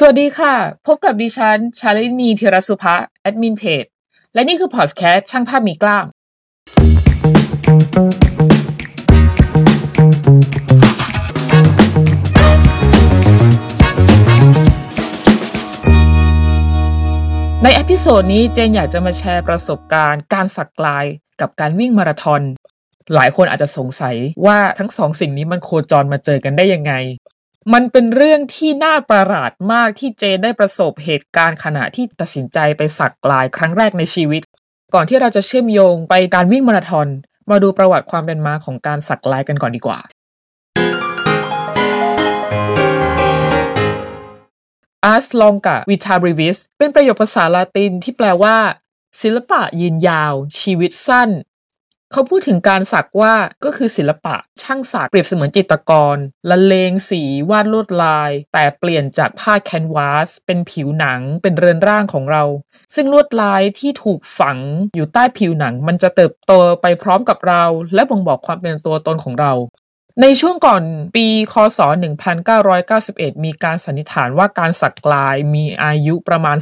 สวัสดีค่ะ พบกับดิฉัน ชาลินีธีรสุภะแอดมินเพจ และนี่คือพอดแคสต์ช่างภาพมีกล้าม ใน episode นี้เจนอยากจะมาแชร์ประสบการณ์ การสักลายกับการวิ่งมาราธอนหลายคนอาจจะสงสัยว่าทั้งสองสิ่งนี้มันโคจรมาเจอกันได้ยังไง มันเป็นเรื่องที่น่าประหลาดมากที่เจนได้ประสบเหตุการณ์ขณะที่ตัดสินใจไปสักลายครั้งแรกในชีวิต ก่อนที่เราจะเชื่อมโยงไปการวิ่งมาราธอน มาดูประวัติความเป็นมาของการสักลายกันก่อนดีกว่า ars longa vita brevis เป็นประโยคภาษาลาตินที่แปลว่า ศิลปะยืนยาว ชีวิตสั้น เขาพูดถึงการสักว่าก็คือศิลปะช่างสักเปรียบเสมือนจิตรกร ละเลงสีวาดลวดลาย แต่เปลี่ยนจากผ้าแคนวาส เป็นผิวหนังเป็นเรือนร่างของเรา ซึ่งลวดลายที่ถูกฝังอยู่ใต้ผิวหนัง มันจะเติบโตไปพร้อมกับเรา และบ่งบอกความเป็นตัวตนของเราในช่วงก่อนปี คศ 1991 มีการสันนิษฐานว่าการสักลายมีอายุประมาณ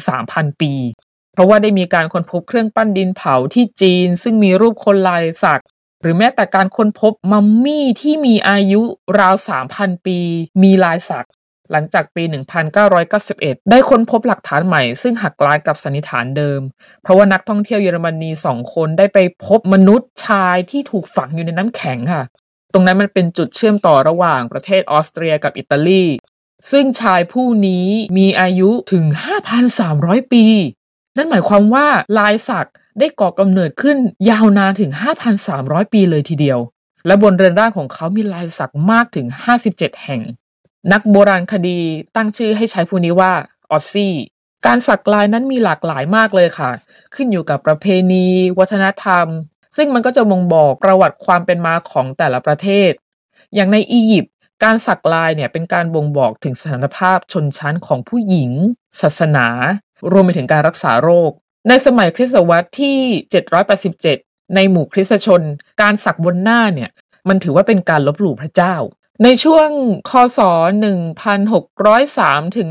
2-3,000 ปี เพราะว่าได้มีการค้นพบเครื่องปั้นดินเผาที่จีน ซึ่งมีรูปคนลายสักหรือแม้แต่การค้นพบมัมมี่ที่มีอายุราว 3,000 ปี มีลายสักหลังจากปี 1991 ได้ค้นพบหลักฐานใหม่ซึ่งหักล้างกับสันนิษฐานเดิม เพราะว่านักท่องเที่ยวเยอรมนีสองคนได้ไปพบมนุษย์ชายที่ถูกฝังอยู่ในน้ำแข็งค่ะ ตรงนั้นมันเป็นจุดเชื่อมต่อระหว่างประเทศออสเตรียกับอิตาลี ซึ่งชายผู้นี้มีอายุถึง 5,300 ปี นั่นหมายความว่าลายสักได้ก่อกำเนิดขึ้นยาวนานถึง 5,300 ปีเลยทีเดียว และบนเรือนร่างของเขามีลายสักมากถึง 57 แห่ง นักโบราณคดีตั้งชื่อให้ใชายผู้นี้ว่าออสซี่การสักลายนั้นมีหลากหลายมากเลยค่ะ ขึ้นอยู่กับประเพณี วัฒนธรรม ซึ่งมันก็จะบ่งบอกประวัติความเป็นมาของแต่ละประเทศ อย่างในอียิปต์การสักลายเนี่ยเป็นการบ่งบอกถึงสถานภาพชนชั้นของผู้หญิง ศาสนา รวมไปถึงการรักษาโรค ในสมัยคริสตศตวรรษที่ 787 ในหมู่คริสตชน การสักบนหน้าเนี่ย มันถือว่าเป็นการลบหลู่พระเจ้า ในช่วงคศ 1603 ถึง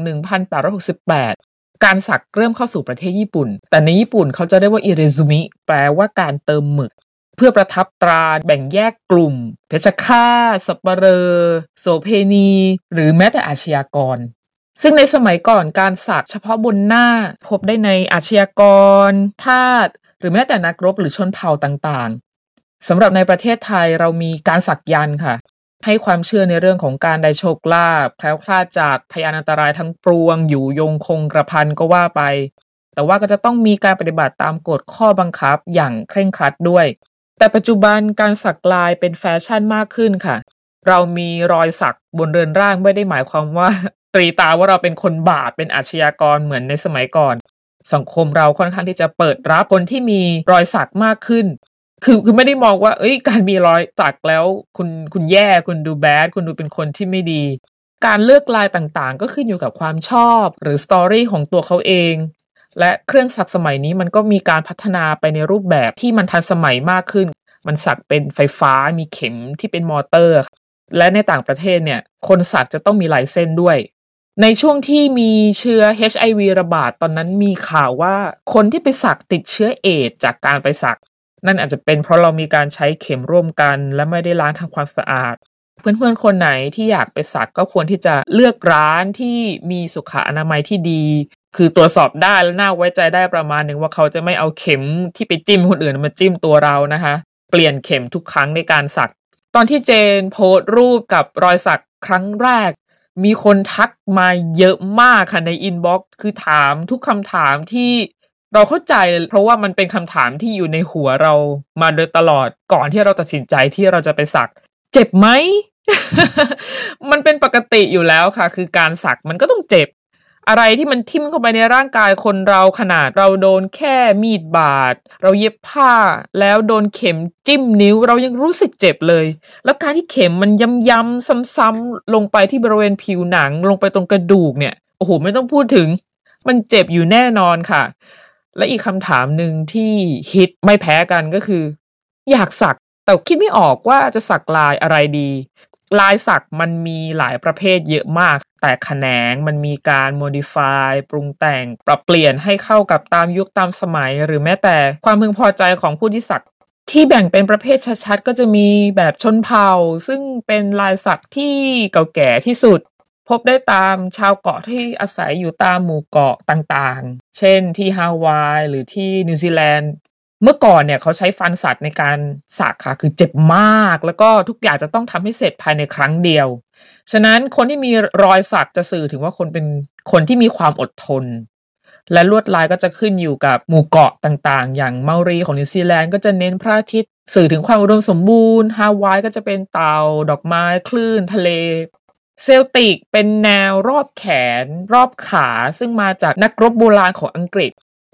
1868 การสักเริ่มเข้าสู่ประเทศญี่ปุ่น แต่ในญี่ปุ่นเขาจะเรียกว่าอิเรซุมิ แปลว่าการเติมหมึกเพื่อประทับตราแบ่งแยกกลุ่ม เพชฌฆาตสัปเหรอโสเพณี หรือแม้แต่อาชญากร ซึ่งในสมัยก่อนการสักเฉพาะบนหน้า พบได้ในอาชญากร ทาส หรือแม้แต่นักรบหรือชนเผ่าต่างๆสำหรับในประเทศไทยเรามีการสักยันค่ะ ให้ความเชื่อในเรื่องของการได้โชคลาภแคล้วคลาดจากพยานอันตรายทั้งปวง อยู่ยงคงกระพันก็ว่าไป แต่ว่าก็จะต้องมีการปฏิบัติตามกฎข้อบังคับอย่างเคร่งครัดด้วย แต่ปัจจุบันการสักลายเป็นแฟชั่นมากขึ้นค่ะเรามีรอยสักบนเรือนร่างไม่ได้หมายความว่า ตรีตาว่าเราเป็นคนบาปเป็นอาชญากรเหมือนในสมัยก่อน สังคมเราค่อนข้างที่จะเปิดรับคนที่มีรอยสักมากขึ้น คือคือไม่ได้มองว่า เอ้ย การมีรอยสักแล้ว คุณคุณแย่คุณดูแบดคุณดูเป็นคนที่ไม่ดี การเลือกลายต่างๆ ก็ขึ้นอยู่กับความชอบ หรือสตอรี่ของตัวเขาเอง และเครื่องสักสมัยนี้มันก็มีการพัฒนาไปในรูปแบบที่มันทันสมัยมากขึ้น มันสักเป็นไฟฟ้ามีเข็มที่เป็นมอเตอร์ และในต่างประเทศเนี่ย คนสักจะต้องมีลายเส้นด้วย ในช่วงที่มีเชื้อ HIV ระบาดตอนนั้นมีข่าวว่าคนที่ไปสักติดเชื้อเอดจากการไปสัก นั่นอาจจะเป็นเพราะเรามีการใช้เข็มร่วมกัน และไม่ได้ล้างทำความสะอาด เพื่อนๆคนไหนที่อยากไปสักก็ควรที่จะเลือกร้านที่มีสุขอนามัยที่ดี คือตรวจสอบได้และน่าไว้ใจได้ประมาณหนึ่งว่าเขาจะไม่เอาเข็มที่ไปจิ้มคนอื่นมาจิ้มตัวเรานะคะ เปลี่ยนเข็มทุกครั้งในการสัก ตอนที่เจนโพสต์รูปกับรอยสักครั้งแรก มีคนทักมาเยอะมากค่ะในอินบ็อกซ์คือถามทุกคำถามที่เราเข้าใจเพราะว่ามันเป็นคำถามที่อยู่ในหัวเรามาโดยตลอดก่อนที่เราตัดสินใจที่เราจะไปสัก เจ็บไหม มันเป็นปกติอยู่แล้วค่ะ คือการสักมันก็ต้องเจ็บ อะไรที่มันทิ่มเข้าไปในร่างกายคนเราขนาดเราโดนแค่มีดบาด เราเย็บผ้า แล้วโดนเข็มจิ้มนิ้วเรายังรู้สึกเจ็บเลย แล้วการที่เข็มมันย้ำๆซ้ำๆลงไปที่บริเวณผิวหนังลงไปตรงกระดูกเนี่ยโอ้โหไม่ต้องพูดถึง มันเจ็บอยู่แน่นอนค่ะ และอีกคำถามหนึ่งที่ฮิตไม่แพ้กันก็คือ อยากสักแต่คิดไม่ออกว่าจะสักลายอะไรดี ลายสักมันมีหลายประเภทเยอะมาก แต่แขนงมันมีการ modify ปรุงแต่ง ปรับเปลี่ยนให้เข้ากับตามยุคตามสมัย หรือแม้แต่ความพึงพอใจของผู้ที่สักที่แบ่งเป็นประเภทชัดๆ ก็จะมีแบบชนเผ่า ซึ่งเป็นลายสักที่เก่าแก่ที่สุด พบได้ตามชาวเกาะที่อาศัยอยู่ตามหมู่เกาะต่างๆ เช่นที่ฮาวายหรือที่นิวซีแลนด์ เมื่อก่อนเนี่ยเขาใช้ฟันสัตว์ในการสักค่ะคือเจ็บมาก แล้วก็ทุกอย่างจะต้องทำให้เสร็จภายในครั้งเดียว ฉะนั้นคนที่มีรอยสักจะสื่อถึงว่าคนเป็นคนที่มีความอดทน และลวดลายก็จะขึ้นอยู่กับหมู่เกาะต่างๆ อย่างเมารีของนิวซีแลนด์ก็จะเน้นพระอาทิตย์สื่อถึงความอุดมสมบูรณ์ฮาวายก็จะเป็นเต่าดอกไม้คลื่น ทะเลCeltic เป็นแนวรอบแขน รอบขาซึ่งมาจากนักรบโบราณของอังกฤษ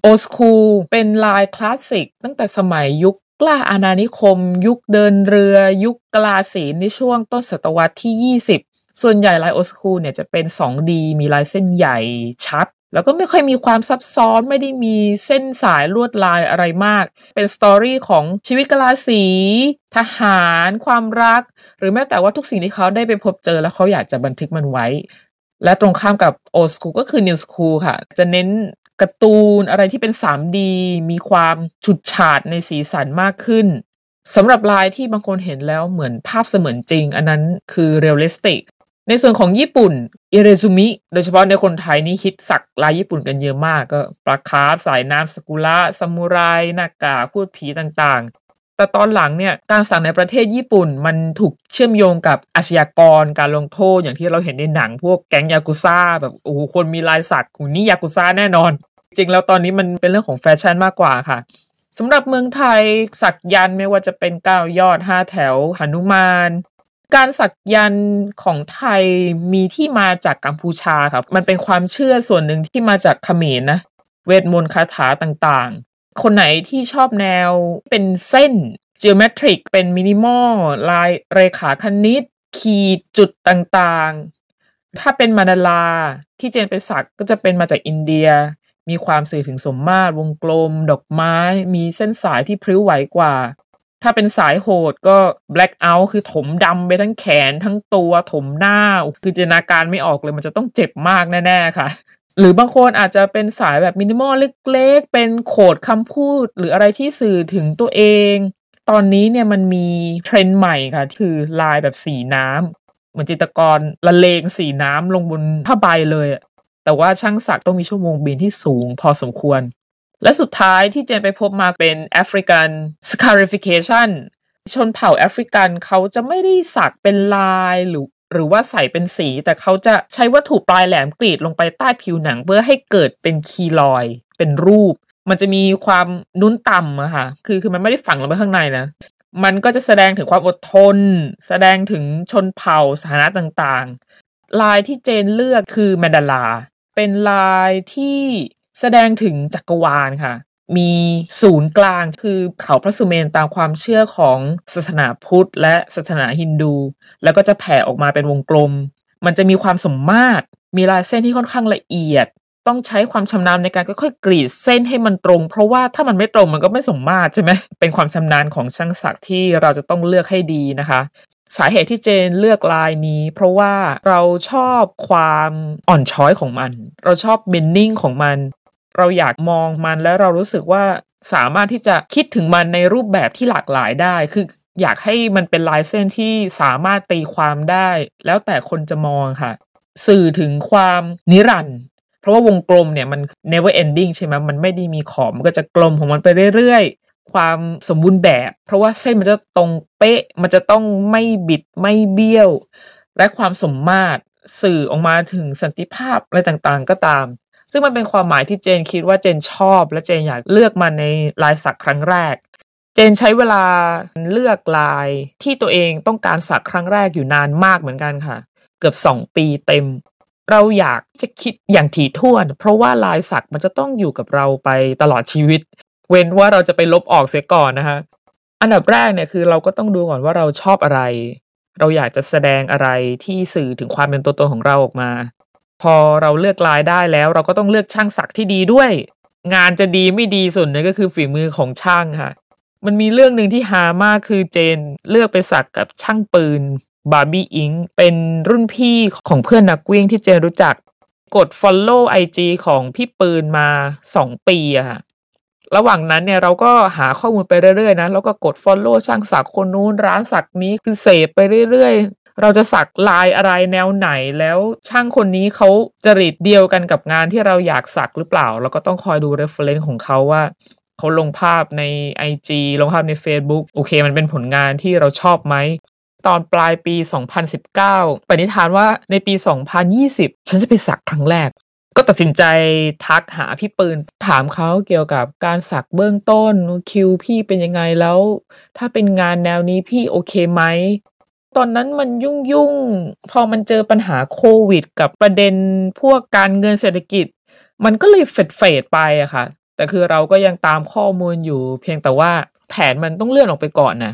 old school เป็นลายคลาสสิกตั้งแต่สมัยยุคล่าอาณานิคม ยุคเดินเรือ ยุคกะลาสีในช่วงต้นศตวรรษที่ 20 ส่วนใหญ่ลาย old school เนี่ยจะเป็น 2D มีลายเส้นใหญ่ชัด แล้วก็ไม่ค่อยมีความซับซ้อนไม่ได้มีเส้นสายลวดลายอะไรมาก เป็น story ของชีวิตกะลาสี ทหาร ความรัก หรือแม้แต่ว่าทุกสิ่งที่เขาได้ไปพบเจอแล้วเขาอยากจะบันทึกมันไว้และตรงข้ามกับ old school ก็คือ new school ค่ะ จะเน้น การ์ตูนอะไรที่เป็น 3D มีความฉูดฉาดในสีสันมากขึ้นสำหรับลายที่บางคนเห็นแล้วเหมือนภาพเสมือนจริง อันนั้นคือ realistic ในส่วนของญี่ปุ่นอิเรซุมิโดยเฉพาะในคนไทยนี่ฮิตสักลายญี่ปุ่นกันเยอะมากก็ปลาคาร์ฟสายน้ำซากุระซามูไรหน้ากากพูดผีต่างๆ แต่ตอนหลังเนี่ยการสั่งในประเทศญี่ปุ่นมันถูกเชื่อมโยงกับอาชญากรการลงโทษอย่างที่เราเห็นในหนัง พวกแก๊งยากุซ่าแบบโอ้โหคนมีลายสักนี่ยากุซ่าแน่นอน จริงแล้วตอนนี้มันเป็นเรื่องของแฟชั่นมากกว่าค่ะสำหรับเมืองไทยสักยันไม่ว่าจะเป็นก้ายอดห้าแถวหนุมาน การสักยันของไทยมีที่มาจากกัมพูชาครับ มันเป็นความเชื่อส่วนหนึ่งที่มาจากเขมรนะ เวทมนต์คาถาต่างๆ คนไหนที่ชอบแนวเป็นเส้น geometric เป็นมินิมอลลายเรขาคณิต ขีดจุดต่างๆ ถ้าเป็นมานาลาที่เจนไปสักก็จะเป็นมาจากอินเดีย มีความสื่อถึงสมมาตรวงกลม ดอกไม้ มีเส้นสายที่พริ้วไหวกว่า ถ้าเป็นสายโหดก็ black out คือถมดำไปทั้งแขนทั้งตัวถมหน้า คือจินตนาการไม่ออกเลยมันจะต้องเจ็บมากแน่ๆค่ะ หรือบางคนอาจจะเป็นสายแบบมินิมอลเล็กๆ เป็นโขดคำพูด หรืออะไรที่สื่อถึงตัวเอง ตอนนี้เนี่ยมันมีเทรนด์ใหม่ค่ะ คือลายแบบสีน้ำเหมือนจิตรกรละเลงสีน้ำลงบนผ้าใบเลย แต่ว่าช่างสักต้องมีชั่วโมงบินที่สูงพอสมควร และสุดท้ายที่เจนไปพบมาเป็นแอฟริกัน scarification ชนเผ่าแอฟริกันเขาจะไม่ได้สักเป็นลายหรือหรือว่าใส่เป็นสีแต่เขาจะใช้วัตถุปลายแหลมกรีดลงไปใต้ผิวหนังเพื่อให้เกิดเป็นคีลอย เป็นรูป มันจะมีความนุ่นต่ำอะค่ะคือคือมันไม่ได้ฝังลงไปข้างในนะมันก็จะแสดงถึงความอดทน แสดงถึงชนเผ่าสถานะต่างๆ ลายที่เจนเลือกคือแมนดาลา เป็นลายที่แสดงถึงจักรวาลค่ะ มีศูนย์กลางคือเขาพระสุเมนตามความเชื่อของศาสนาพุทธ และศาสนาฮินดู แล้วก็จะแผ่ออกมาเป็นวงกลม มันจะมีความสมมาตร มีลายเส้นที่ค่อนข้างละเอียด ต้องใช้ความชำนาญในการค่อยๆกรีดเส้นให้มันตรง เพราะว่าถ้ามันไม่ตรงมันก็ไม่สมมาตรใช่ไหมเป็นความชำนาญของช่างศักดิ์ที่เราจะต้องเลือกให้ดีนะคะ สาเหตุที่เจนเลือกลายนี้ เพราะว่าเราชอบความอ่อนช้อยของมัน เราชอบเบนนิ่งของมัน เราอยากมองมันแล้วเรารู้สึกว่าสามารถที่จะคิดถึงมันในรูปแบบที่หลากหลายได้ คืออยากให้มันเป็นลายเส้นที่สามารถตีความได้ แล้วแต่คนจะมองค่ะ สื่อถึงความนิรันดร์เพราะว่าวงกลมเนี่ยมัน never ending ใช่ไหมมันไม่ได้มีขอบมันก็จะกลมของมันไปเรื่อย ความสมบูรณ์แบบ เพราะว่าเส้นมันจะตรงเป๊ะ มันจะต้องไม่บิดไม่เบี้ยว และความสมมาตรสื่อออกมาถึงสันติภาพอะไรต่างๆก็ตาม ซึ่งมันเป็นความหมายที่เจนคิดว่าเจนชอบ และเจนอยากเลือกมาในลายสักครั้งแรก เจนใช้เวลาเลือกลายที่ตัวเองต้องการสักครั้งแรกอยู่นานมากเหมือนกันค่ะ เกือบสองปีเต็มเราอยากจะคิดอย่างถี่ถ้วน เพราะว่าลายสักมันจะต้องอยู่กับเราไปตลอดชีวิต เว้นว่าเราจะไปลบออกเสียก่อนนะคะอันดับแรกเนี่ยคือเราก็ต้องดูก่อนว่าเราชอบอะไร เราอยากจะแสดงอะไรที่สื่อถึงความเป็นตัวตนของเราออกมา พอเราเลือกลายได้แล้ว เราก็ต้องเลือกช่างสักที่ดีด้วย งานจะดีไม่ดีส่วนนึงก็คือฝีมือของช่างค่ะ มันมีเรื่องหนึ่งที่หามากคือเจนเลือกไปสักกับช่างปืนบาร์บี้อิงเป็นรุ่นพี่ของเพื่อนนักวิ่งที่เจนรู้จัก กด Follow IG ของพี่ปืนมา 2 ปีอะค่ะ ระหว่างนั้นเนี่ยเราก็หาข้อมูลไปเรื่อยๆนะแล้วก็กด Follow ช่างสักคนนู้นร้านสักนี้คือเสพไปเรื่อยๆ เราจะสักลายอะไรแนวไหนแล้วช่างคนนี้เขาจริตเดียวกันกับงานที่เราอยากสักหรือเปล่า เราก็ต้องคอยดู reference ของเขาว่าเขาลงภาพใน IG ลงภาพใน Facebook โอเค มันเป็นผลงานที่เราชอบไหมตอนปลายปี 2019ปณิธานว่าในปี 2020 ฉันจะไปสักครั้งแรก ก็ตัดสินใจทักหาพี่ปืนถามเขาเกี่ยวกับการสักเบื้องต้นคิวพี่เป็นยังไงแล้ว ถ้าเป็นงานแนวนี้พี่โอเคไหมตอนนั้นมันยุ่งยุ่งพอมันเจอปัญหาโควิด กับประเด็นพวกการเงินเศรษฐกิจ มันก็เลยเฟดเฟดไปอะค่ะ แต่คือเราก็ยังตามข้อมูลอยู่ เพียงแต่ว่าแผนมันต้องเลื่อนออกไปก่อนนะ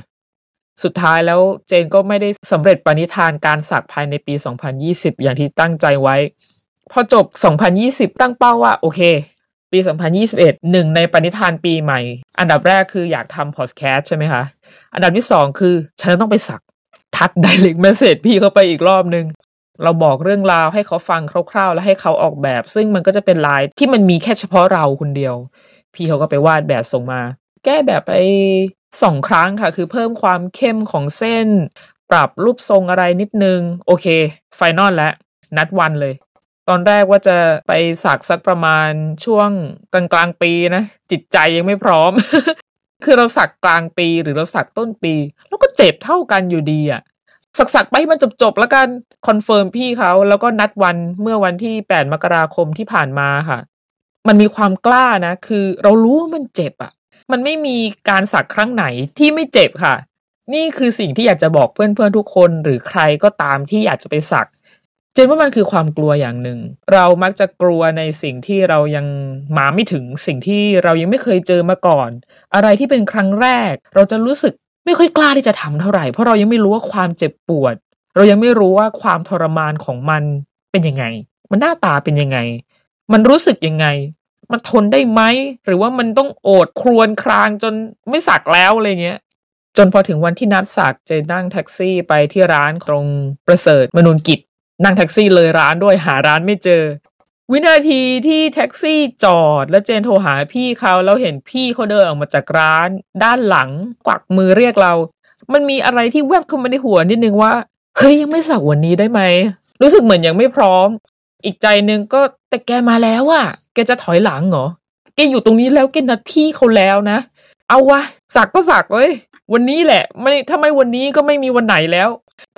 สุดท้ายแล้วเจนก็ไม่ได้สำเร็จปณิธานการสักภายในปี 2020 อย่างที่ตั้งใจไว้ พอจบ 2020 ตั้งเป้าว่าโอเค ปี 2021หนึ่งในปณิธานปีใหม่ อันดับแรกคืออยากทำพอดแคสต์ใช่ไหมคะ อันดับที่สองคือ ฉันต้องไปสักทักไดเรกเมสเซจพี่เข้าไปอีกรอบนึง เราบอกเรื่องราวให้เขาฟังคร่าวๆ แล้วให้เขาออกแบบ ซึ่งมันก็จะเป็นลายที่มันมีแค่เฉพาะเราคนเดียว พี่เขาก็ไปวาดแบบส่งมา แก้แบบไปสองครั้งค่ะ คือเพิ่มความเข้มของเส้น ปรับรูปทรงอะไรนิดนึง โอเค final แล้วนัดวันเลย ตอนแรกว่าจะไปสักสักประมาณช่วงกลางกลางปีนะ จิตใจยังไม่พร้อม คือเราสักกลางปีหรือเราสักต้นปี แล้วก็เจ็บเท่ากันอยู่ดีอะสักสักไปมันจบจบแล้วกัน confirm พี่เขาแล้วก็นัดวันเมื่อวันที่ 8 มกราคมที่ผ่านมาค่ะ มันมีความกล้านะ คือเรารู้ว่ามันเจ็บอะมันไม่มีการสักครั้งไหนที่ไม่เจ็บค่ะ นี่คือสิ่งที่อยากจะบอกเพื่อนๆทุกคน หรือใครก็ตามที่อยากจะไปสัก เจนว่ามันคือความกลัวอย่างหนึ่ง เรามักจะกลัวในสิ่งที่เรายังมาไม่ถึง สิ่งที่เรายังไม่เคยเจอมาก่อน อะไรที่เป็นครั้งแรก เราจะรู้สึกไม่ค่อยกล้าที่จะทำเท่าไหร่ เพราะเรายังไม่รู้ว่าความเจ็บปวด เรายังไม่รู้ว่าความทรมานของมันเป็นยังไง มันหน้าตาเป็นยังไง มันรู้สึกยังไง มันทนได้ไหม หรือว่ามันต้องโอดครวนครางจนไม่สักแล้วอะไรเงี้ยจนพอถึงวันที่นัดสักเจนั่งแท็กซี่ไปที่ร้านตรงประเสริฐมนุนกิจ นั่งแท็กซี่เลยร้านด้วยหาร้านไม่เจอ วินาทีที่แท็กซี่จอด แล้วเจนโทรหาพี่เขาแล้วเห็นพี่เขาเดินออกมาจากร้าน ด้านหลังกวักมือเรียกเรา มันมีอะไรที่แวบเข้ามาในหัวนิดนึงว่าเฮ้ยยังไม่สักวันนี้ได้ไหมรู้สึกเหมือนยังไม่พร้อม อีกใจนึงก็แต่แกมาแล้วอะแกจะถอยหลังเหรอแกอยู่ตรงนี้แล้วแกนัดพี่เขาแล้วนะ เอาวะสักก็สักเลยวันนี้แหละ ไม่ถ้าไม่วันนี้ก็ไม่มีวันไหนแล้ว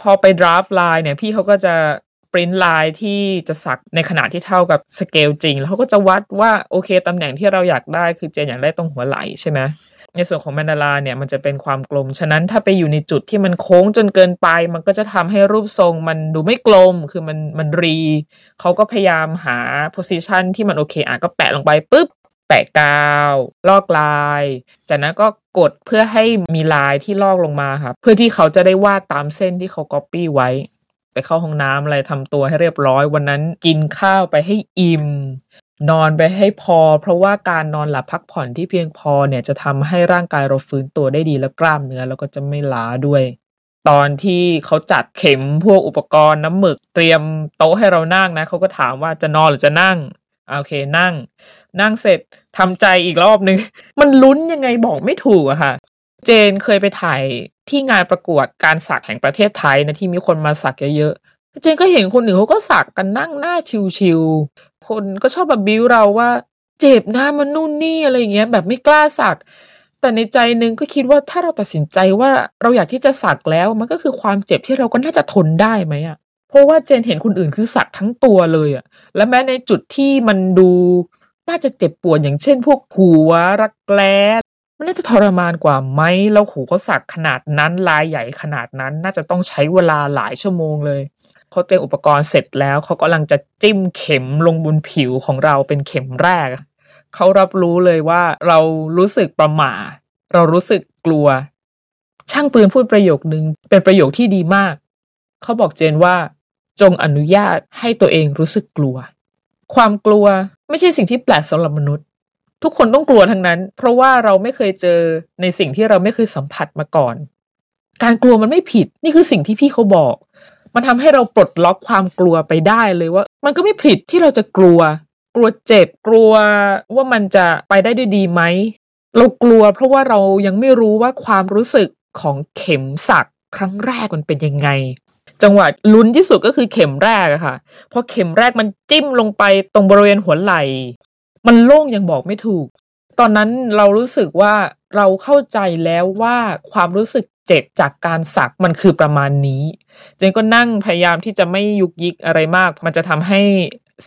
พอไปดราฟไลน์เนี่ย พี่เขาก็จะ ปริ้นลายที่จะสักในขนาดที่เท่ากับสเกลจริง แล้วเขาก็จะวัดว่าโอเคตำแหน่งที่เราอยากได้คือเจนอยากได้ตรงหัวไหล่ใช่ไหมในส่วนของแมนดาราเนี่ยมันจะเป็นความกลม ฉะนั้นถ้าไปอยู่ในจุดที่มันโค้งจนเกินไป มันก็จะทำให้รูปทรงมันดูไม่กลม คือมันมันรี เขาก็พยายามหาโพสิชันที่มันโอเคอะก็แปะลงไปปุ๊บ แปะกาวลอกลาย จากนั้นก็กดเพื่อให้มีลายที่ลอกลงมาครับเพื่อที่เขาจะได้วาดตามเส้นที่เขาก๊อปปี้ไว้ ไปเข้าห้องน้ำอะไรทำตัวให้เรียบร้อย วันนั้นกินข้าวไปให้อิ่ม นอนไปให้พอ เพราะว่าการนอนหลับพักผ่อนที่เพียงพอเนี่ยจะทำให้ร่างกายเราฟื้นตัวได้ดีและกล้ามเนื้อแล้วก็จะไม่ล้าด้วย ตอนที่เขาจัดเข็มพวกอุปกรณ์น้ำหมึกเตรียมโต๊ะให้เรานั่งนะเขาก็ถามว่าจะนอนหรือจะนั่งโอเคนั่ง นั่งเสร็จทำใจอีกรอบนึง มันลุ้นยังไงบอกไม่ถูกอะค่ะ เจนเคยไปถ่าย ที่งานประกวดการสักแห่งประเทศไทยนะที่มีคนมาสักเยอะๆเจนก็เห็นคนอื่นเขาก็สักกันนั่งหน้าชิวๆคนก็ชอบแบบบิ้วเราว่า เจ็บหนะมันนู่นนี่อะไรเงี้ยแบบไม่กล้าสัก แต่ในใจนึงก็คิดว่าถ้าเราตัดสินใจว่าเราอยากที่จะสักแล้ว มันก็คือความเจ็บที่เราก็น่าจะทนได้ไหมอะเพราะว่าเจนเห็นคนอื่นคือสักทั้งตัวเลยอะและแม้ในจุดที่มันดูน่าจะเจ็บปวดอย่างเช่น พวกหัวรักแร้ มันน่าจะทรมานกว่าไหมแล้วหูเขาสักขนาดนั้นลายใหญ่ขนาดนั้น น่าจะต้องใช้เวลาหลายชั่วโมงเลยเขาเตรียมอุปกรณ์เสร็จแล้วเขากำลังจะจิ้มเข็มลงบนผิวของเราเป็นเข็มแรกเขารับรู้เลยว่าเรารู้สึกประหม่า เรารู้สึกกลัว ช่างปืนพูดประโยคนึงเป็นประโยคที่ดีมากเขาบอกเจนว่า จงอนุญาตให้ตัวเองรู้สึกกลัว ความกลัวไม่ใช่สิ่งที่แปลกสำหรับมนุษย์ ทุกคนต้องกลัวทั้งนั้น เพราะว่าเราไม่เคยเจอในสิ่งที่เราไม่เคยสัมผัสมาก่อน การกลัวมันไม่ผิดนี่คือสิ่งที่พี่เขาบอก มันทำให้เราปลดล็อกความกลัวไปได้เลยว่า มันก็ไม่ผิดที่เราจะกลัว กลัวเจ็บ กลัวว่ามันจะไปได้ด้วยดีไหมเรากลัวเพราะว่าเรายังไม่รู้ว่าความรู้สึกของเข็มสักครั้งแรกมันเป็นยังไง จังหวะลุ้นที่สุดก็คือเข็มแรกอะค่ะพราะเข็มแรกมันจิ้มลงไปตรงบริเวณหัวไหล่ มันโล่งยังบอกไม่ถูก ตอนนั้นเรารู้สึกว่าเราเข้าใจแล้วว่าความรู้สึกเจ็บจากการสักมันคือประมาณนี้ เจนก็นั่งพยายามที่จะไม่ยุกยิกอะไรมาก มันจะทำให้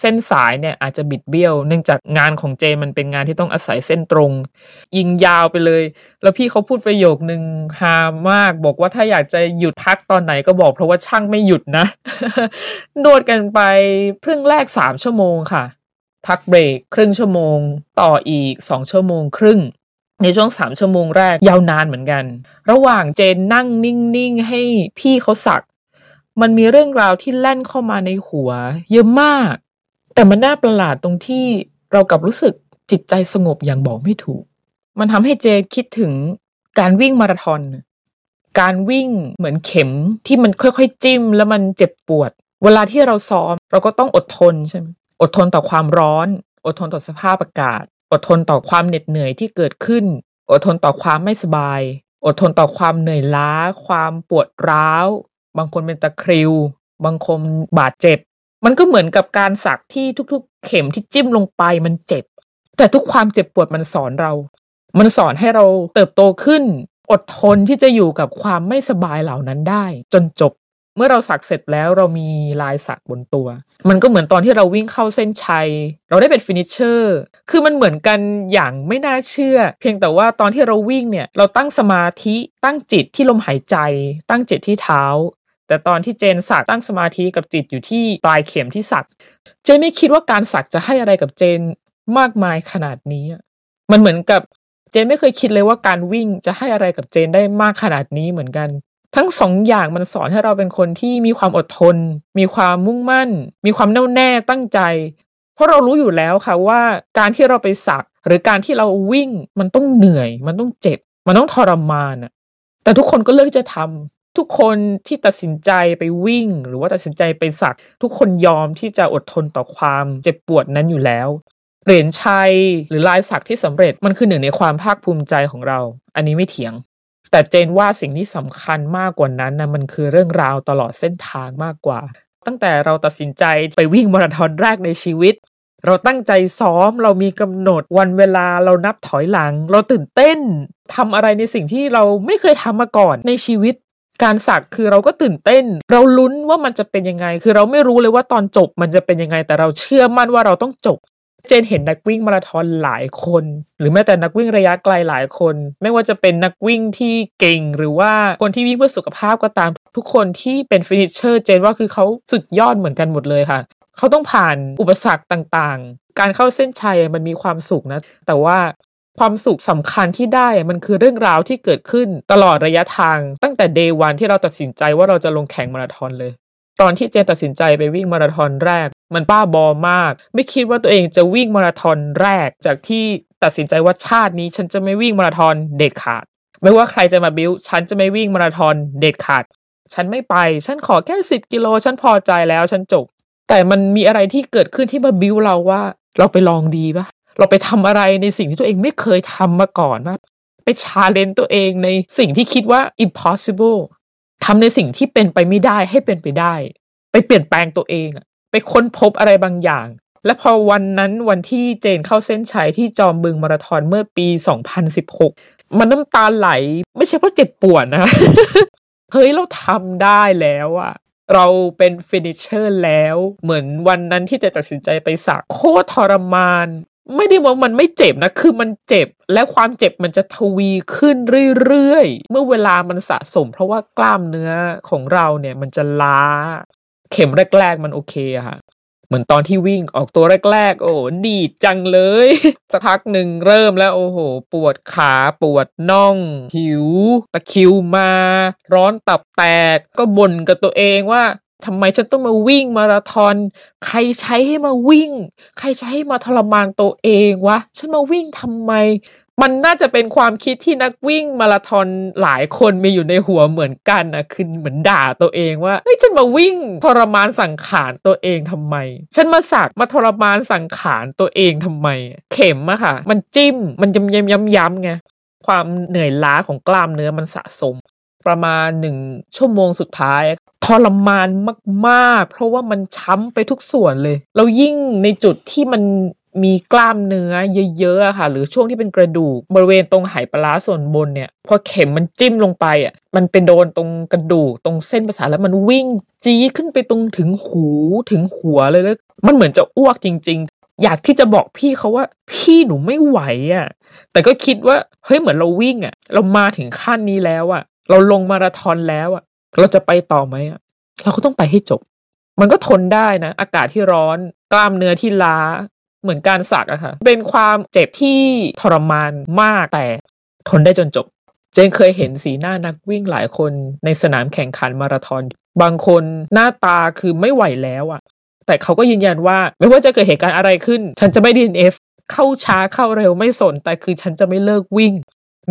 เส้นสายเนี่ยอาจจะบิดเบี้ยว เนื่องจากงานของเจนมันเป็นงานที่ต้องอาศัยเส้นตรง ยิงยาวไปเลย แล้วพี่เขาพูดประโยคนึงฮามาก บอกว่าถ้าอยากจะหยุดพักตอนไหนก็บอกเพราะว่าช่างไม่หยุดนะนวดกันไปครึ่งแรกสามชั่วโมงค่ะ พักเบรกครึ่งชั่วโมง ต่ออีกสองชั่วโมงครึ่ง ในช่วงสามชั่วโมงแรกยาวนานเหมือนกัน ระหว่างเจนนั่งนิ่งๆ ให้พี่เขาสัก มันมีเรื่องราวที่แล่นเข้ามาในหัว เยอะมาก แต่มันน่าประหลาดตรงที่เรากับรู้สึกจิตใจสงบอย่างบอกไม่ถูก มันทำให้เจนคิดถึงการวิ่งมาราธอนการวิ่งเหมือนเข็มที่มันค่อยๆ จิ้ม แล้วมันเจ็บปวด เวลาที่เราซ้อม เราก็ต้องอดทนใช่ไหม อดทนต่อความร้อน อดทนต่อสภาพอากาศ อดทนต่อความเหน็ดเหนื่อยที่เกิดขึ้น อดทนต่อความไม่สบาย อดทนต่อความเหนื่อยล้า ความปวดร้าว บางคนเป็นตะคริว บางคนบาดเจ็บ มันก็เหมือนกับการสักที่ทุกๆ เข็มที่จิ้มลงไปมันเจ็บ แต่ทุกความเจ็บปวดมันสอนเรา มันสอนให้เราเติบโตขึ้น อดทนที่จะอยู่กับความไม่สบายเหล่านั้นได้ จนจบ เมื่อเราสักเสร็จแล้วเรามีลายสักบนตัว มันก็เหมือนตอนที่เราวิ่งเข้าเส้นชัย เราได้เป็น finisher คือมันเหมือนกันอย่างไม่น่าเชื่อ เพียงแต่ว่าตอนที่เราวิ่งเนี่ย เราตั้งสมาธิตั้งจิตที่ลมหายใจ ตั้งจิตที่เท้า แต่ตอนที่เจนสักตั้งสมาธิกับจิตอยู่ที่ปลายเข็มที่สัก เจนไม่คิดว่าการสักจะให้อะไรกับเจนมากมายขนาดนี้ มันเหมือนกับเจนไม่เคยคิดเลยว่าการวิ่งจะให้อะไรกับเจนได้มากขนาดนี้เหมือนกัน ทั้งสองอย่างมันสอนให้เราเป็นคนที่มีความอดทน มีความมุ่งมั่น มีความแน่วแน่ตั้งใจ เพราะเรารู้อยู่แล้วค่ะว่าการที่เราไปสักหรือการที่เราวิ่งมันต้องเหนื่อย มันต้องเจ็บ มันต้องทรมานอะแต่ทุกคนก็เลือกจะทำทุกคนที่ตัดสินใจไปวิ่ง หรือว่าตัดสินใจไปสัก ทุกคนยอมที่จะอดทนต่อความเจ็บปวดนั้นอยู่แล้วเหรียญชัยหรือลายสักที่สำเร็จมันคือหนึ่งในความภาคภูมิใจของเรา อันนี้ไม่เถียง แต่เจนว่าสิ่งที่สำคัญมากกว่านั้นนะมันคือเรื่องราวตลอดเส้นทางมากกว่า ตั้งแต่เราตัดสินใจไปวิ่งมาราธอนแรกในชีวิต เราตั้งใจซ้อมเรามีกำหนดวันเวลาเรานับถอยหลัง เราตื่นเต้นทำอะไรในสิ่งที่เราไม่เคยทำมาก่อนในชีวิต การสักคือเราก็ตื่นเต้น เราลุ้นว่ามันจะเป็นยังไง คือเราไม่รู้เลยว่าตอนจบมันจะเป็นยังไง แต่เราเชื่อมั่นว่าเราต้องจบ เจนเห็นนักวิ่งมาราธอนหลายคน หรือแม้แต่นักวิ่งระยะไกลหลายคน ไม่ว่าจะเป็นนักวิ่งที่เก่ง หรือว่าคนที่วิ่งเพื่อสุขภาพก็ตามทุกคนที่เป็นฟินิชเชอร์เจนว่าคือเขาสุดยอดเหมือนกันหมดเลยค่ะ เขาต้องผ่านอุปสรรคต่างๆ การเข้าเส้นชัยมันมีความสุขนะ แต่ว่าความสุขสำคัญที่ได้มันคือเรื่องราวที่เกิดขึ้นตลอดระยะทางตั้งแต่เดย์วันที่เราตัดสินใจว่าเราจะลงแข่งมาราธอนเลย ตอนที่เจนตัดสินใจไปวิ่งมาราธอนแรก มันบ้าบอมาก ไม่คิดว่าตัวเองจะวิ่งมาราธอนแรก จากที่ตัดสินใจว่าชาตินี้ ฉันจะไม่วิ่งมาราธอนเด็ดขาด ไม่ว่าใครจะมาบิ้วฉันจะไม่วิ่งมาราธอนเด็ดขาด ฉันไม่ไป ฉันขอแค่สิบกิโล ฉันพอใจแล้ว ฉันจบ แต่มันมีอะไรที่เกิดขึ้นที่มาบิ้วเราว่า เราไปลองดีปะเราไปทำอะไรในสิ่งที่ตัวเองไม่เคยทำมาก่อนว่าไปชาเลนตัวเองในสิ่งที่คิดว่า impossible ทำในสิ่งที่เป็นไปไม่ได้ให้เป็นไปได้ ไปเปลี่ยนแปลงตัวเองอะไปค้นพบอะไรบางอย่าง และพอวันนั้นวันที่เจนเข้าเส้นชัยที่จอมบึงมาราธอนเมื่อปี 2016 มันน้ำตาไหล ไม่ใช่เพราะเจ็บปวดนะเฮ้ยเราทำได้แล้วอะเราเป็น finisher แล้ว เหมือนวันนั้นที่จะตัดสินใจไปสักโคตรทรมาน ไม่ได้ว่ามันไม่เจ็บนะ คือมันเจ็บ และความเจ็บมันจะทวีขึ้นเรื่อยๆ เมื่อเวลามันสะสม เพราะว่ากล้ามเนื้อของเราเนี่ยมันจะล้า เข็มแรก ๆ มันโอเคอะค่ะ เหมือนตอนที่วิ่งออกตัวแรก ๆ โอ้ดีดจังเลยสักพักหนึ่งเริ่มแล้วโอ้โห ปวดขาปวดน่อง หิว ตะคิวมา ร้อนตับแตกก็บ่นกับตัวเองว่า ทำไมฉันต้องมาวิ่งมาราธอน ใครใช้ให้มาวิ่ง ใครใช้ให้มาทรมานตัวเองวะ ฉันมาวิ่งทำไม มันน่าจะเป็นความคิดที่นักวิ่งมาราธอนหลายคนมีอยู่ในหัวเหมือนกันนะคือเหมือนด่าตัวเองว่าเฮ้ยฉันมาวิ่งทรมานสังขารตัวเองทำไม ฉันมาสักมาทรมานสังขารตัวเองทำไม เข็มอะค่ะ มันจิ้มมันย้ำย้ำย้ำย้ำไงความเหนื่อยล้าของกล้ามเนื้อมันสะสม ประมาณหนึ่งชั่วโมงสุดท้าย รมานมากๆ เพราะว่ามันช้ำไปทุกส่วนเลยเรายิ่งในจุดที่มันมีกล้ามเนื้อเยอะๆค่ะ หรือช่วงที่เป็นกระดูกบริเวณตรงไหปลาร้าส่วนบนเนี่ยพอเข็มมันจิ้มลงไปอะมันเป็นโดนตรงกระดูกตรงเส้นประสาทแล้วมันวิ่งจี้ขึ้นไปตรงถึงหูถึงหัวเลยแล้วมันเหมือนจะอ้วกจริง ๆ อยากที่จะบอกพี่เขาว่าพี่หนูไม่ไหวอะ แต่ก็คิดว่าเฮ้ยเหมือนเราวิ่งอะ เรามาถึงขั้นนี้แล้วอะ เราลงมาราธอนแล้วอะ เราจะไปต่อไหมอะเราก็ต้องไปให้จบ มันก็ทนได้นะ อากาศที่ร้อน กล้ามเนื้อที่ล้า เหมือนการสักอะค่ะ เป็นความเจ็บที่ทรมานมากแต่ทนได้จนจบ เจนเคยเห็นสีหน้านักวิ่งหลายคนในสนามแข่งขันมาราธอน บางคนหน้าตาคือไม่ไหวแล้วอะแต่เขาก็ยืนยันว่าไม่ว่าจะเกิดเหตุการณ์อะไรขึ้น ฉันจะไม่ DNF เข้าช้าเข้าเร็วไม่สน แต่คือฉันจะไม่เลิกวิ่ง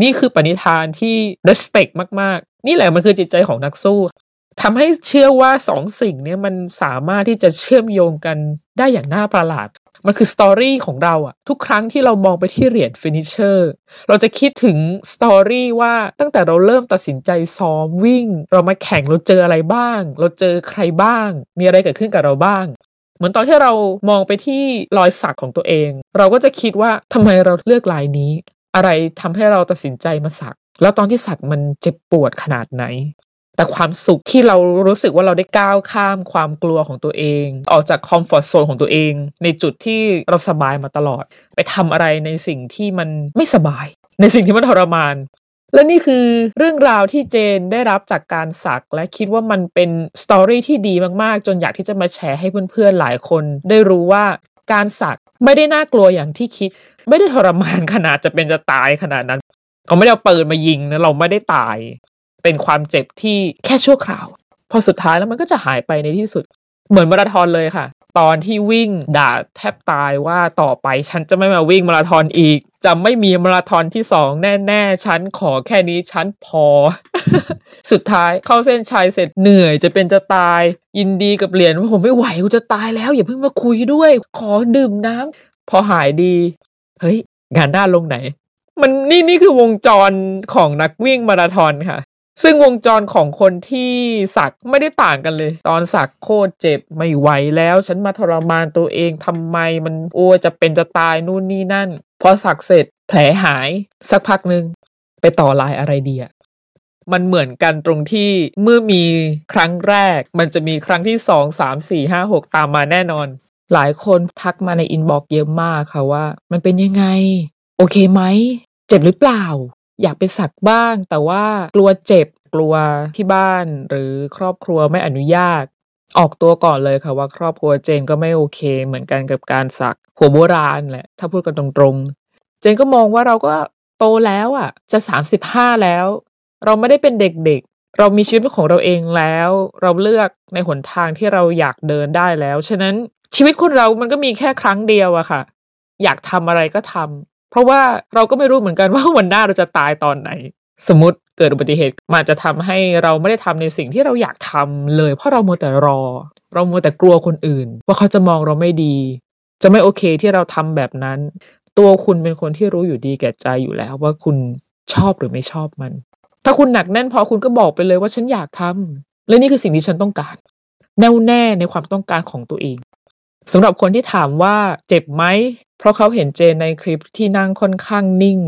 นี่คือปณิธานที่ respect มาก นี่แหละมันคือจิตใจของนักสู้ทำให้เชื่อว่าสองสิ่งนี้มันสามารถที่จะเชื่อมโยงกันได้อย่างน่าประหลาด มันคือ story ของเราอะทุกครั้งที่เรามองไปที่เหรียญ finisherเราจะคิดถึง story ว่าตั้งแต่เราเริ่มตัดสินใจซ้อมวิ่ง เรามาแข่งเราเจออะไรบ้าง เราเจอใครบ้าง มีอะไรเกิดขึ้นกับเราบ้างเหมือนตอนที่เรามองไปที่รอยสักของตัวเอง เราก็จะคิดว่าทำไมเราเลือกลายนี้ อะไรทำให้เราตัดสินใจมาสัก แล้วตอนที่สักมันเจ็บปวดขนาดไหน แต่ความสุขที่เรารู้สึกว่าเราได้ก้าวข้ามความกลัวของตัวเอง ออกจาก comfort zone ของตัวเอง ในจุดที่เราสบายมาตลอด ไปทำอะไรในสิ่งที่มันไม่สบาย ในสิ่งที่มันทรมานและนี่คือเรื่องราวที่เจนได้รับจากการสัก และคิดว่ามันเป็นสตอรี่ที่ดีมากๆ จนอยากที่จะมาแชร์ให้เพื่อนๆหลายคน ได้รู้ว่าการสักไม่ได้น่ากลัวอย่างที่คิด ไม่ได้ทรมานขนาดจะเป็นจะตายขนาดนั้น เขาไม่ได้เอาปืนมายิงนะเราไม่ได้ตาย เป็นความเจ็บที่แค่ชั่วคราว พอสุดท้ายแล้วมันก็จะหายไปในที่สุด เหมือนมาราธอนเลยค่ะ ตอนที่วิ่งด่าแทบตายว่าต่อไปฉันจะไม่มาวิ่งมาราธอนอีก จะไม่มีมาราธอนที่สองแน่ๆฉันขอแค่นี้ฉันพอ สุดท้ายเข้าเส้นชัยเสร็จเหนื่อยจะเป็นจะตาย ยินดีกับเหรียญว่าผมไม่ไหวกูจะตายแล้ว อย่าเพิ่งมาคุยด้วย ขอดื่มน้ำพอหายดี เฮ้ยงานหน้าลงไหน มันนี่นี่คือวงจรของนักวิ่งมาราธอนค่ะ ซึ่งวงจรของคนที่สักไม่ได้ต่างกันเลย ตอนสักโคตรเจ็บไม่ไหวแล้ว ฉันมาทรมานตัวเองทำไมมันโอ้จะเป็นจะตายนู่นนี่นั่น พอสักเสร็จแผลหายสักพักหนึ่งไปต่อลายอะไรดีอะมันเหมือนกันตรงที่เมื่อมีครั้งแรก มันจะมีครั้งที่สองสามสี่ห้าหกตามมาแน่นอน หลายคนทักมาใน inbox เยอะมากค่ะว่า มันเป็นยังไง โอเคไหม เจ็บหรือเปล่า อยากไปสักบ้าง แต่ว่ากลัวเจ็บกลัวที่บ้านหรือครอบครัวไม่อนุญาต ออกตัวก่อนเลยค่ะว่าครอบครัวเจนก็ไม่โอเค เหมือนกันกับการสักหัวโบราณแหละถ้าพูดกันตรงๆ เจนก็มองว่าเราก็โตแล้วอะ จะสามสิบห้าแล้ว เราไม่ได้เป็นเด็กๆ เรามีชีวิตของเราเองแล้ว เราเลือกในหนทางที่เราอยากเดินได้แล้ว ฉะนั้นชีวิตคนเรามันก็มีแค่ครั้งเดียวอะค่ะ อยากทำอะไรก็ทำ เพราะว่าเราก็ไม่รู้เหมือนกันว่าวันหน้าเราจะตายตอนไหน สมมติเกิดอุบัติเหตุมันจะทำให้เราไม่ได้ทำในสิ่งที่เราอยากทำเลย เพราะเราโมแต่รอ เราโมแต่กลัวคนอื่น ว่าเขาจะมองเราไม่ดี จะไม่โอเคที่เราทำแบบนั้น ตัวคุณเป็นคนที่รู้อยู่ดีแก่ใจอยู่แล้วว่าคุณชอบหรือไม่ชอบมัน ถ้าคุณหนักแน่นพอคุณก็บอกไปเลยว่าฉันอยากทำและนี่คือสิ่งที่ฉันต้องการ แน่วแน่ในความต้องการของตัวเองสำหรับคนที่ถามว่าเจ็บไหม เพราะเขาเห็นเจนในคลิปที่นั่งค่อนข้างนิ่ง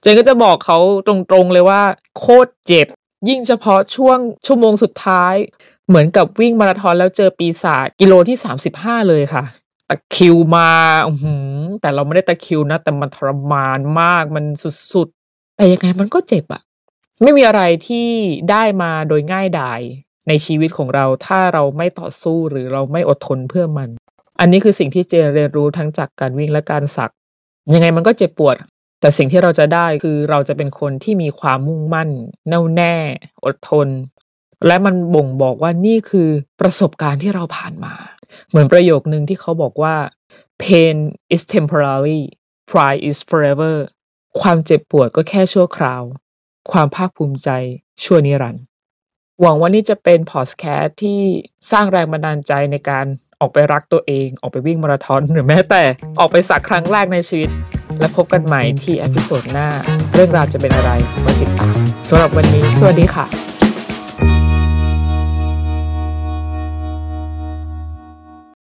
เจนก็จะบอกเขาตรงๆเลยว่า โคตรเจ็บ ยิ่งเฉพาะช่วงชั่วโมงสุดท้าย เหมือนกับวิ่งมาราธอนแล้วเจอปีศาจกิโลที่ 35 เลยค่ะตะคิวมาอืแต่เราไม่ได้ตะคิวนะ แต่มันทรมานมากมันสุดๆ แต่ยังไงมันก็เจ็บอะไม่มีอะไรที่ได้มาโดยง่ายดายในชีวิตของเราถ้าเราไม่ต่อสู้หรือเราไม่อดทนเพื่อมัน อันนี้คือสิ่งที่เจเรียนรู้ทั้งจากการวิ่งและการสัก ยังไงมันก็เจ็บปวด แต่สิ่งที่เราจะได้คือเราจะเป็นคนที่มีความมุ่งมั่น แน่วแน่ อดทน และมันบ่งบอกว่านี่คือประสบการณ์ที่เราผ่านมา เหมือนประโยคนึงที่เขาบอกว่า pain is temporary pride is forever ความเจ็บปวดก็แค่ชั่วคราว ความภาคภูมิใจชั่วนิรันดร์หวังว่านี่จะเป็นพอดแคสต์ที่สร้างแรงบันดาลใจในการ ออกไปรักตัวเอง ออกไปวิ่งมาราธอนหรือแม้แต่ออกไปสักครั้งแรกในชีวิต และพบกันใหม่ที่ episode หน้า เรื่องราวจะเป็นอะไรมาติดตามสำหรับวันนี้ สวัสดีค่ะ